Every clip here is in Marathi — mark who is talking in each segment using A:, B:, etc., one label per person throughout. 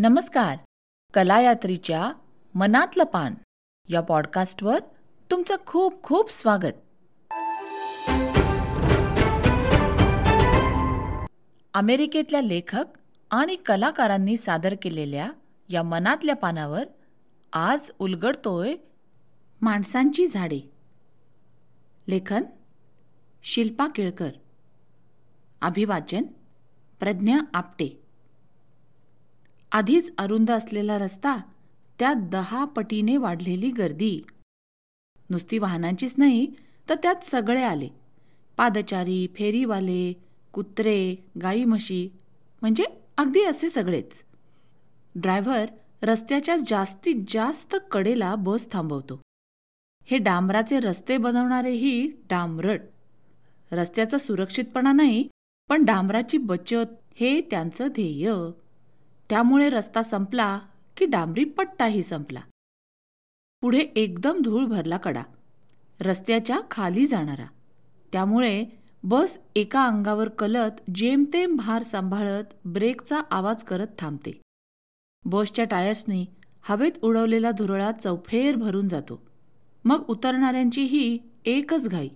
A: नमस्कार. कलायात्रीच्या मनातलं पान या पॉडकास्टवर तुमचं खूप खूप स्वागत. अमेरिकेतल्या लेखक आणि कलाकारांनी सादर केलेल्या या मनातल्या पानावर आज उलगडतोय माणसांची झाडे. लेखन शिल्पा केळकर. अभिवाचन प्रज्ञा आपटे. आधीच अरुंद असलेला रस्ता त्यात दहा पटीने वाढलेली गर्दी. नुसती वाहनांचीच नाही तर त्यात सगळे आले. पादचारी फेरीवाले कुत्रे गाई म्हशी म्हणजे अगदी असे सगळेच. ड्रायव्हर रस्त्याच्या जास्तीत जास्त कडेला बस थांबवतो. हे डांबराचे रस्ते बनवणारेही डांबरट. रस्त्याचा सुरक्षितपणा नाही पण डांबराची बचत हे त्यांचं ध्येय. त्यामुळे रस्ता संपला की डांबरी पट्टाही संपला. पुढे एकदम धूळ भरला कडा. रस्त्याच्या खाली जाणारा. त्यामुळे बस एका अंगावर कलत जेमतेम भार सांभाळत ब्रेकचा आवाज करत थांबते. बसच्या टायर्सनी हवेत उडवलेला धुरळा चौफेर भरून जातो. मग उतरणाऱ्यांचीही एकच घाई.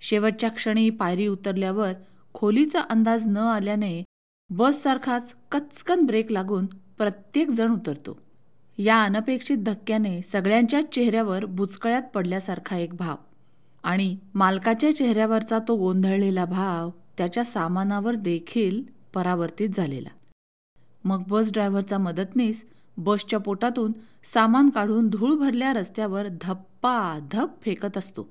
A: शेवटच्या क्षणी पायरी उतरल्यावर खोलीचा अंदाज न आल्याने बससारखाच कचकन ब्रेक लागून प्रत्येक जण उतरतो. या अनपेक्षित धक्क्याने सगळ्यांच्याच चेहऱ्यावर बुचकळ्यात पडल्यासारखा एक भाव आणि मालकाच्या चेहऱ्यावरचा तो गोंधळलेला भाव त्याच्या सामानावर देखील परावर्तित झालेला. मग बस ड्रायव्हरचा मदतनीस बसच्या पोटातून सामान काढून धूळ भरल्या रस्त्यावर धप्पा धप फेकत असतो.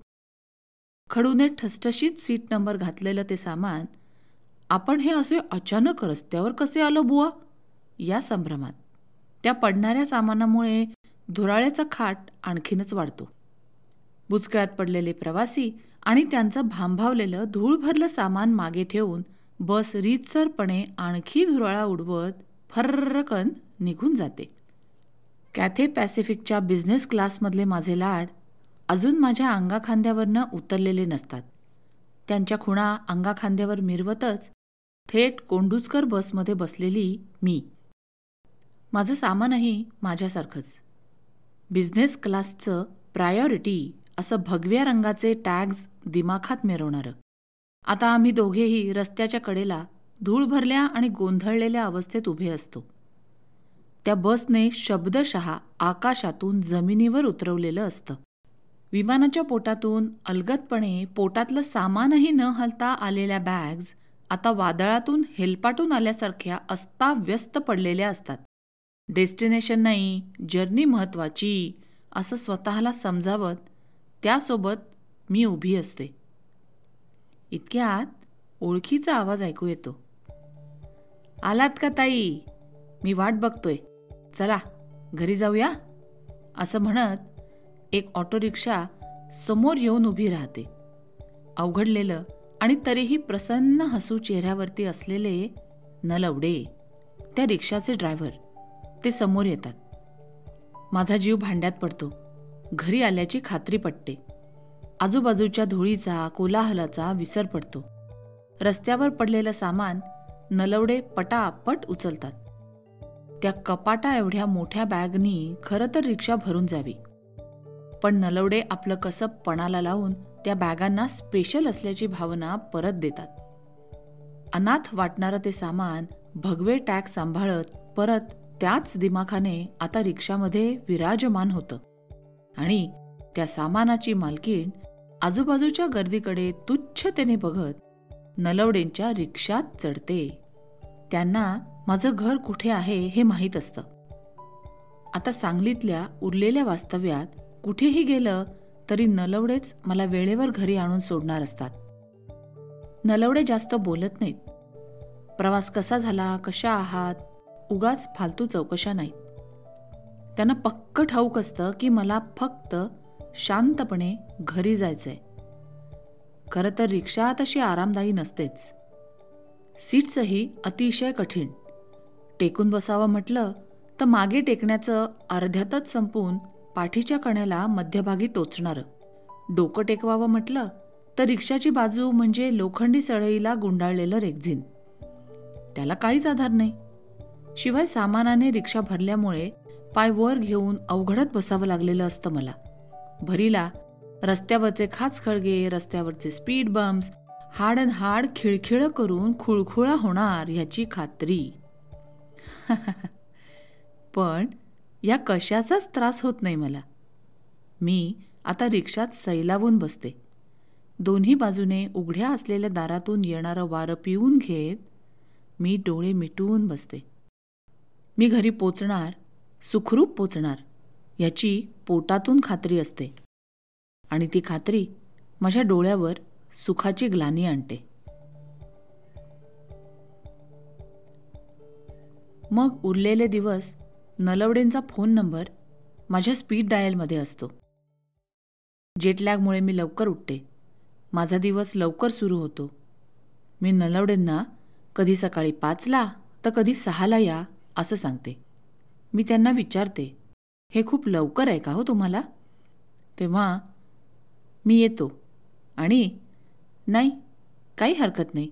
A: खडूने ठसठशीत सीट नंबर घातलेलं ते सामान आपण हे असे अचानक रस्त्यावर कसे आलो बुवा? या संभ्रमात. त्या पडणाऱ्या सामानामुळे धुराळ्याचा खाट आणखीनच वाढतो. बुचकळ्यात पडलेले प्रवासी आणि त्यांचं भांभावलेलं धूळ भरलं सामान मागे ठेवून बस रीतसरपणे आणखी धुराळा उडवत फर्रकन निघून जाते. कॅथे पॅसिफिकच्या बिझनेस क्लासमधले माझे लाड अजून माझ्या अंगाखांद्यावरनं उतरलेले नसतात. त्यांच्या खुणा अंगाखांद्यावर मिरवतच थेट कोंडूचकर बसमध्ये बसलेली मी. माझं सामानही माझ्यासारखंच. बिझनेस क्लासचं प्रायॉरिटी असं भगव्या रंगाचे टॅग्स दिमाखात मिरवणारं. आता आम्ही दोघेही रस्त्याच्या कडेला धूळ भरल्या आणि गोंधळलेल्या अवस्थेत उभे असतो. त्या बसने शब्दशः आकाशातून जमिनीवर उतरवलेलं असतं. विमानाच्या पोटातून अलगदपणे पोटातलं सामानही न हलता आलेल्या बॅग्ज आता वादळातून हेलपाटून आल्यासारख्या अस्ताव्यस्त पडलेल्या असतात. डेस्टिनेशन नाही जर्नी महत्वाची असं स्वतःला समजावत त्यासोबत मी उभी असते. इतक्यात ओळखीचा आवाज ऐकू येतो. आलात का ताई? मी वाट बघतोय. चला घरी जाऊया? असं म्हणत एक ऑटो रिक्षा समोर येऊन उभी राहते. अवघडलेलं आणि तरीही प्रसन्न हसू चेहऱ्यावरती असलेले नलवडे त्या रिक्षाचे ड्रायव्हर ते समोर येतात. माझा जीव भांड्यात पडतो. घरी आल्याची खात्री पटते. आजूबाजूच्या धुळीचा कोलाहलाचा विसर पडतो. रस्त्यावर पडलेलं सामान नलवडे पटापट उचलतात. त्या कपाटा एवढ्या मोठ्या बॅगनी खरं तर रिक्षा भरून जावी. पण नलवडे आपलं कसं पणाला लावून त्या बॅगांना स्पेशल असल्याची भावना परत देतात. अनाथ वाटणारं ते सामान भगवे टॅग सांभाळत परत त्याच दिमाखाने आता रिक्षामध्ये विराजमान होतं. आणि त्या सामानाची मालकीण आजूबाजूच्या गर्दीकडे तुच्छतेने बघत नलवडेंच्या रिक्षात चढते. त्यांना माझं घर कुठे आहे हे माहीत असतं. आता सांगलीतल्या उरलेल्या वास्तव्यात कुठेही गेलं तरी नलवडेच मला वेळेवर घरी आणून सोडणार असतात. नलवडे जास्त बोलत नाहीत. प्रवास कसा झाला कशा आहात उगाच फालतू चौकशा नाहीत. त्यांना पक्क ठाऊक असतं की मला फक्त शांतपणे घरी जायचंय. खरं तर रिक्षा तशी आरामदायी नसतेच. सीट्सही अतिशय कठीण. टेकून बसावं म्हटलं तर मागे टेकण्याचं अर्ध्यातच संपून पाठीच्या कण्याला मध्यभागी टोचणारं. डोकं टेकवावं म्हटलं तर रिक्षाची बाजू म्हणजे लोखंडी सळईला गुंडाळलेलं रेगझिन त्याला काहीच आधार नाही. शिवाय सामानाने रिक्षा भरल्यामुळे पाय वर घेऊन अवघडत बसावं लागलेलं असतं मला. भरीला रस्त्यावरचे खाच खळगे रस्त्यावरचे स्पीड बम्प्स हाड अँड हाड खिळखिळ करून खुळखुळा होणार ह्याची खात्री. पण या कशाचाच त्रास होत नाही मला. मी आता रिक्षात सैलावून बसते. दोन्ही बाजूने उघड्या असलेल्या दारातून येणारं वारं पिऊन घेत मी डोळे मिटवून बसते. मी घरी पोचणार सुखरूप पोचणार याची पोटातून खात्री असते. आणि ती खात्री माझ्या डोळ्यावर सुखाची ग्लानी आणते. मग उरलेले दिवस नलवडेंचा फोन नंबर माझ्या स्पीड डायलमध्ये असतो. जेटलॅगमुळे मी लवकर उठते. माझा दिवस लवकर सुरू होतो. मी नलवडेंना कधी सकाळी पाचला तर कधी सहाला या असं सांगते. मी त्यांना विचारते हे खूप लवकर आहे का हो तुम्हाला? तेव्हा मी येतो आणि नाही काही हरकत नाही.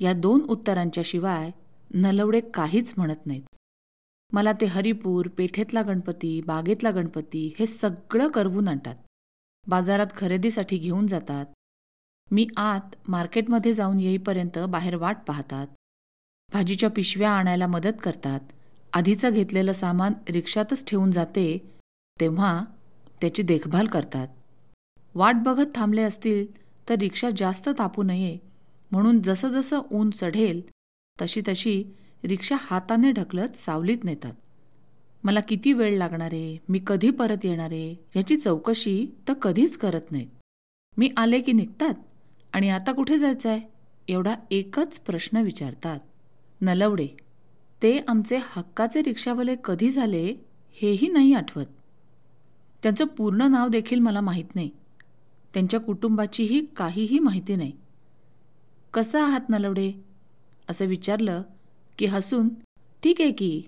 A: या दोन उत्तरांच्या शिवाय नलवडे काहीच म्हणत नाहीत. मला ते हरिपूर पेठेतला गणपती बागेतला गणपती हे सगळं करवून आणतात. बाजारात खरेदीसाठी घेऊन जातात. मी आत मार्केटमध्ये जाऊन येईपर्यंत बाहेर वाट पाहतात. भाजीच्या पिशव्या आणायला मदत करतात. आधीचं घेतलेलं सामान रिक्षातच ठेवून जाते तेव्हा त्याची देखभाल करतात. वाट बघत थांबले असतील तर रिक्षा जास्त तापू नये म्हणून जसं जसं ऊन चढेल तशी तशी रिक्षा हाताने ढकलत सावलीत नेतात. मला किती वेळ लागणारे मी कधी परत येणारे याची चौकशी तर कधीच करत नाहीत. मी आले की निघतात? आणि आता कुठे जायचं आहे एवढा एकच प्रश्न विचारतात. नलवडे ते आमचे हक्काचे रिक्षावाले कधी झाले हेही नाही आठवत. त्यांचं पूर्ण नाव देखील मला माहीत नाही. त्यांच्या कुटुंबाचीही काहीही माहिती नाही. कसं आहात नलवडे? असं विचारलं की हसून ठीक आहे की.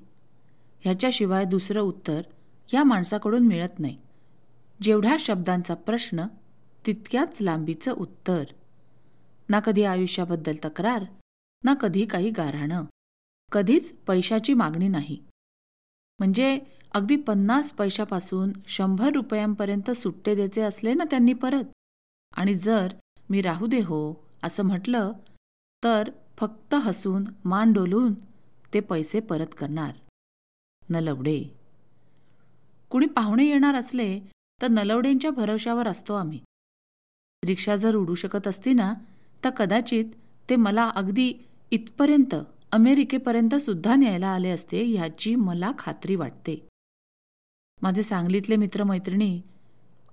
A: ह्याच्याशिवाय दुसरं उत्तर या माणसाकडून मिळत नाही. जेवढ्या शब्दांचा प्रश्न तितक्याच लांबीचं उत्तर. ना कधी आयुष्याबद्दल तक्रार ना कधी काही गाऱ्हाणं. कधीच पैशाची मागणी नाही. म्हणजे अगदी पन्नास पैशापासून शंभर रुपयांपर्यंत सुट्टे द्यायचे असले ना त्यांनी परत? आणि जर मी राहू दे हो असं म्हटलं तर फक्त हसून मान डोलून ते पैसे परत करणार. नलवडे. कुणी पाहुणे येणार असले तर नलवडेंच्या भरवशावर असतो आम्ही. रिक्षा जर उडू शकत असती ना तर कदाचित ते मला अगदी इथपर्यंत अमेरिकेपर्यंत सुद्धा न्यायला आले असते ह्याची मला खात्री वाटते. माझे सांगलीतले मित्रमैत्रिणी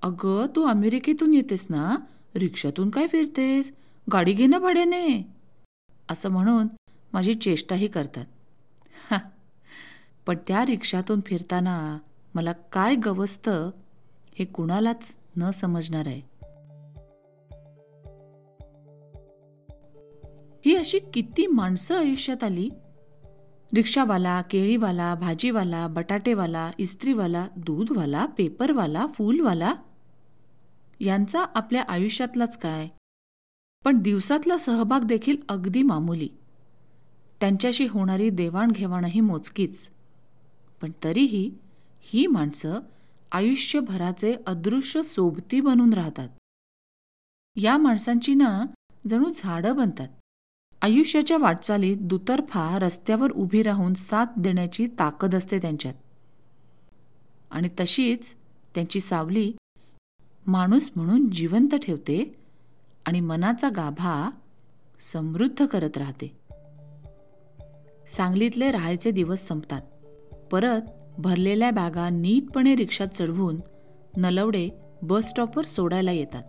A: अगं तू अमेरिकेतून येतेस ना? रिक्षातून काय फिरतेस? गाडी घे ना भाड्याने. असं म्हणून माझी चेष्टाही करतात. पण त्या रिक्षातून फिरताना मला काय गवसतं हे कुणालाच न समजणार आहे. ही अशी किती माणसं आयुष्यात आली? रिक्षावाला केळीवाला भाजीवाला बटाटेवाला इस्त्रीवाला दूधवाला पेपरवाला फूलवाला? यांचा आपल्या आयुष्यातलाच काय? पण दिवसातला सहभाग देखील अगदी मामुली. त्यांच्याशी होणारी देवाणघेवाणही मोजकीच. पण तरीही ही माणसं आयुष्यभराचे अदृश्य सोबती बनून राहतात. या माणसांची ना जणू झाडं बनतात. आयुष्याच्या वाटचालीत दुतर्फा रस्त्यावर उभी राहून साथ देण्याची ताकद असते त्यांच्यात. आणि तशीच त्यांची सावली माणूस म्हणून जिवंत ठेवते आणि मनाचा गाभा समृद्ध करत राहते. सांगलीतले राहायचे दिवस संपतात. परत भरलेल्या बॅगा नीटपणे रिक्षात चढवून नलवडे बस स्टॉपवर सोडायला येतात.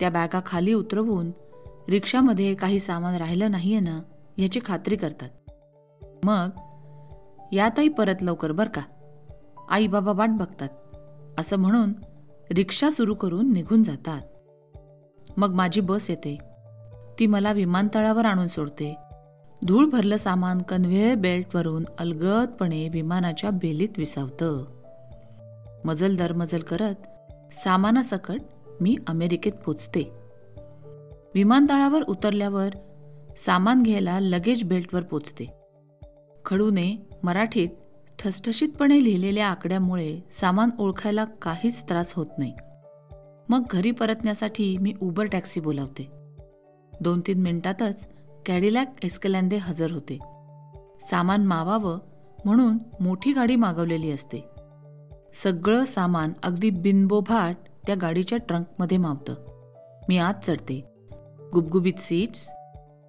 A: त्या बॅगा खाली उतरवून रिक्षामध्ये काही सामान राहिलं नाहीये ना याची खात्री करतात. मग यातही परत लवकर बर का? आई बाबा वाट बघतात. असं म्हणून रिक्षा सुरू करून निघून जातात. मग माझी बस येते. ती मला विमानतळावर आणून सोडते. धूळ भरलं सामान कन्व्हेअर बेल्टवरून अलगदपणे विमानाच्या बेलीत विसावतं. मजल दरमजल करत सामानासकट मी अमेरिकेत पोचते. विमानतळावर उतरल्यावर सामान घ्यायला लगेज बेल्टवर पोचते. खडूने मराठीत ठसठशीतपणे लिहिलेल्या आकड्यामुळे सामान ओळखायला काहीच त्रास होत नाही. मग घरी परतण्यासाठी मी उबर टॅक्सी बोलावते. दोन तीन मिनिटातच कॅडिलॅक एस्कलँदे हजर होते. सामान मावावं म्हणून मोठी गाडी मागवलेली असते. सगळं सामान अगदी बिनबोभाट त्या गाडीच्या ट्रंकमध्ये मावतं. मी आत चढते. गुबगुबीत सीट्स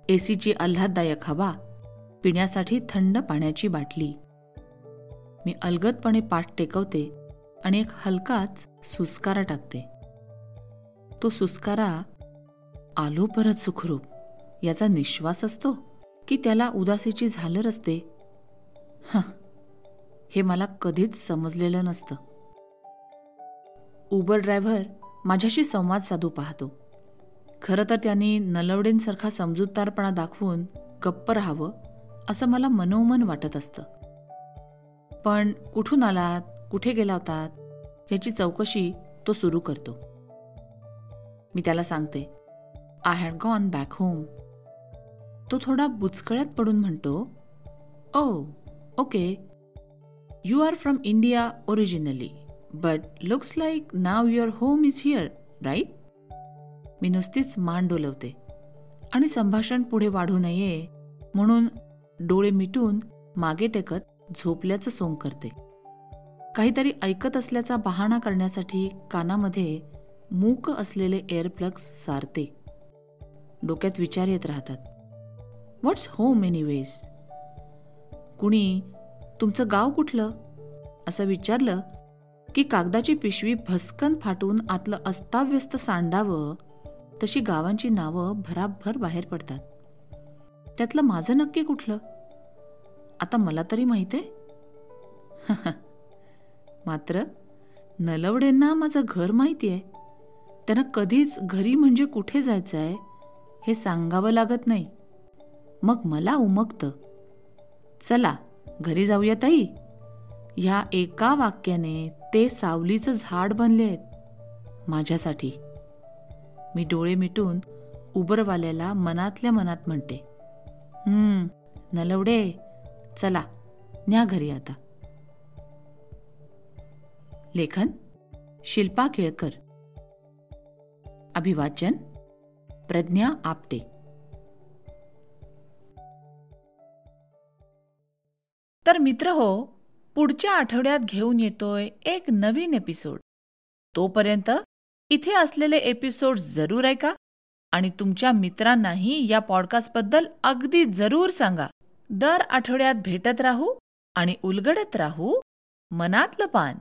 A: एसीची आल्हाददायक हवा पिण्यासाठी थंड पाण्याची बाटली. मी अलगदपणे पाठ टेकवते आणि एक हलकाच सुस्कारा टाकते. तो सुस्कारा आलो परत सुखरूप. याचा निश्वास असतो की त्याला उदासीची झालर असते? हां हे मला कधीच समजलेलं नसतं. उबर ड्रायव्हर माझ्याशी संवाद साधू पाहतो. खरं तर त्यांनी नलवडेंसारखा समजूतदारपणा दाखवून गप्प राहावं असं मला मनोमन वाटत असतं. पण कुठून आलात? कुठे गेला होतात? याची चौकशी तो सुरू करतो. मी त्याला सांगते. I had gone back home तो थोडा बुचकळ्यात पडून म्हणतो ओ okay you are from India originally but looks like now your home is here right मी नुसतीच मान डोलवते आणि संभाषण पुढे वाढू नये म्हणून डोळे मिटून मागे टेकत झोपल्याचं सोंग करते. काहीतरी ऐकत असल्याचा बहाणा करण्यासाठी कानामध्ये मूक असलेले एअरप्लग्स सारते. डोक्यात विचार येत राहतात. व्हॉट्स होम एनिवेज कुणी तुमचं गाव कुठलं? असं विचारलं की कागदाची पिशवी भस्कन फाटून आतलं अस्ताव्यस्त सांडावं तशी गावांची नावं भराभर बाहेर पडतात. त्यातलं माझं नक्की कुठलं? आता मला तरी माहिती आहे. मात्र नलवडेंना माझं घर माहिती आहे. त्यांना कधीच घरी म्हणजे कुठे जायचं आहे हे सांगावं लागत नाही. मग मला उमगतं. चला घरी जाऊया ताई. ह्या एका वाक्याने ते सावलीचं झाड बनले आहेत माझ्यासाठी. मी डोळे मिटून उबरवाल्याला मनातल्या मनात म्हणते हम्म नलवडे चला न्या घरी आता. लेखन शिल्पा केळकर. अभिवाचन प्रज्ञा आपटे. तर मित्र हो पुढच्या आठवड्यात घेऊन येतोय एक नवीन एपिसोड तोपर्यंत इथे असलेले एपिसोड जरूर ऐका आणि तुमच्या मित्रांनाही या पॉडकास्टबद्दल अगदी जरूर सांगा. दर आठवड्यात भेटत राहू आणि उलगडत राहू मनातलं पान.